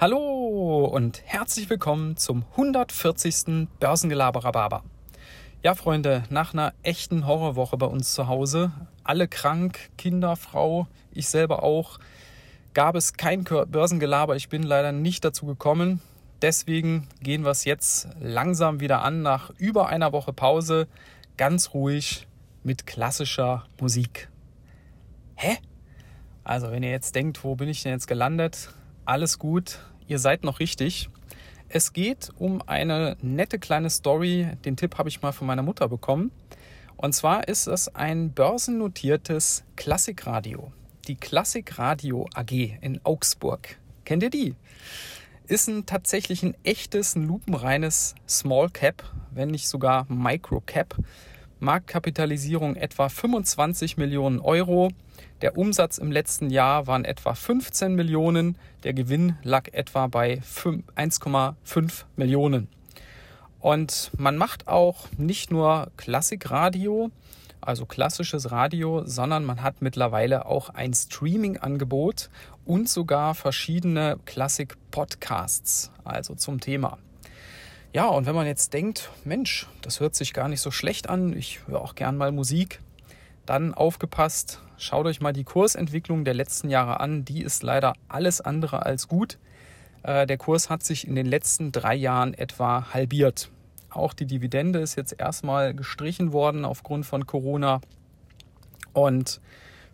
Hallo und herzlich willkommen zum 140. Börsengelaber Ja, Freunde, nach einer echten Horrorwoche bei uns zu Hause, alle krank, Kinder, Frau, ich selber auch, gab es kein Börsengelaber. Ich bin leider nicht dazu gekommen. Deswegen gehen wir es jetzt langsam wieder an nach über einer Woche Pause, ganz ruhig mit klassischer Musik. Hä? Also, wenn ihr jetzt denkt, wo bin ich denn jetzt gelandet? Alles gut, ihr seid noch richtig. Es geht um eine nette kleine Story. Den Tipp habe ich mal von meiner Mutter bekommen. Und zwar ist es ein börsennotiertes Klassikradio. Die Klassikradio AG in Augsburg. Kennt ihr die? Ist ein tatsächlich ein echtes, ein lupenreines Small Cap, wenn nicht sogar Micro Cap. Marktkapitalisierung etwa 25 Millionen Euro. Der Umsatz im letzten Jahr waren etwa 15 Millionen. Der Gewinn lag etwa bei 1,5 Millionen. Und man macht auch nicht nur Klassikradio, also klassisches Radio, sondern man hat mittlerweile auch ein Streaming-Angebot und sogar verschiedene Klassik-Podcasts, also zum Thema. Ja, und wenn man jetzt denkt, Mensch, das hört sich gar nicht so schlecht an, ich höre auch gern mal Musik, dann aufgepasst, schaut euch mal die Kursentwicklung der letzten Jahre an. Die ist leider alles andere als gut. Äh, der Kurs hat sich in den letzten drei Jahren etwa halbiert. Auch die Dividende ist jetzt erstmal gestrichen worden aufgrund von Corona. Und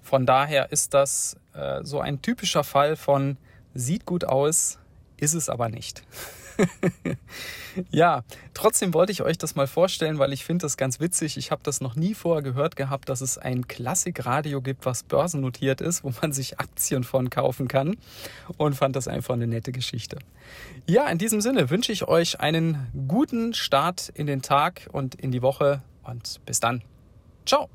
von daher ist das äh, so ein typischer Fall von sieht gut aus, ist es aber nicht. ja, trotzdem wollte ich euch das mal vorstellen, weil ich finde das ganz witzig. Ich habe das noch nie vorher gehört gehabt, dass es ein Klassikradio gibt, was börsennotiert ist, wo man sich Aktien von kaufen kann und fand das einfach eine nette Geschichte. Ja, in diesem Sinne wünsche ich euch einen guten Start in den Tag und in die Woche und bis dann. Ciao.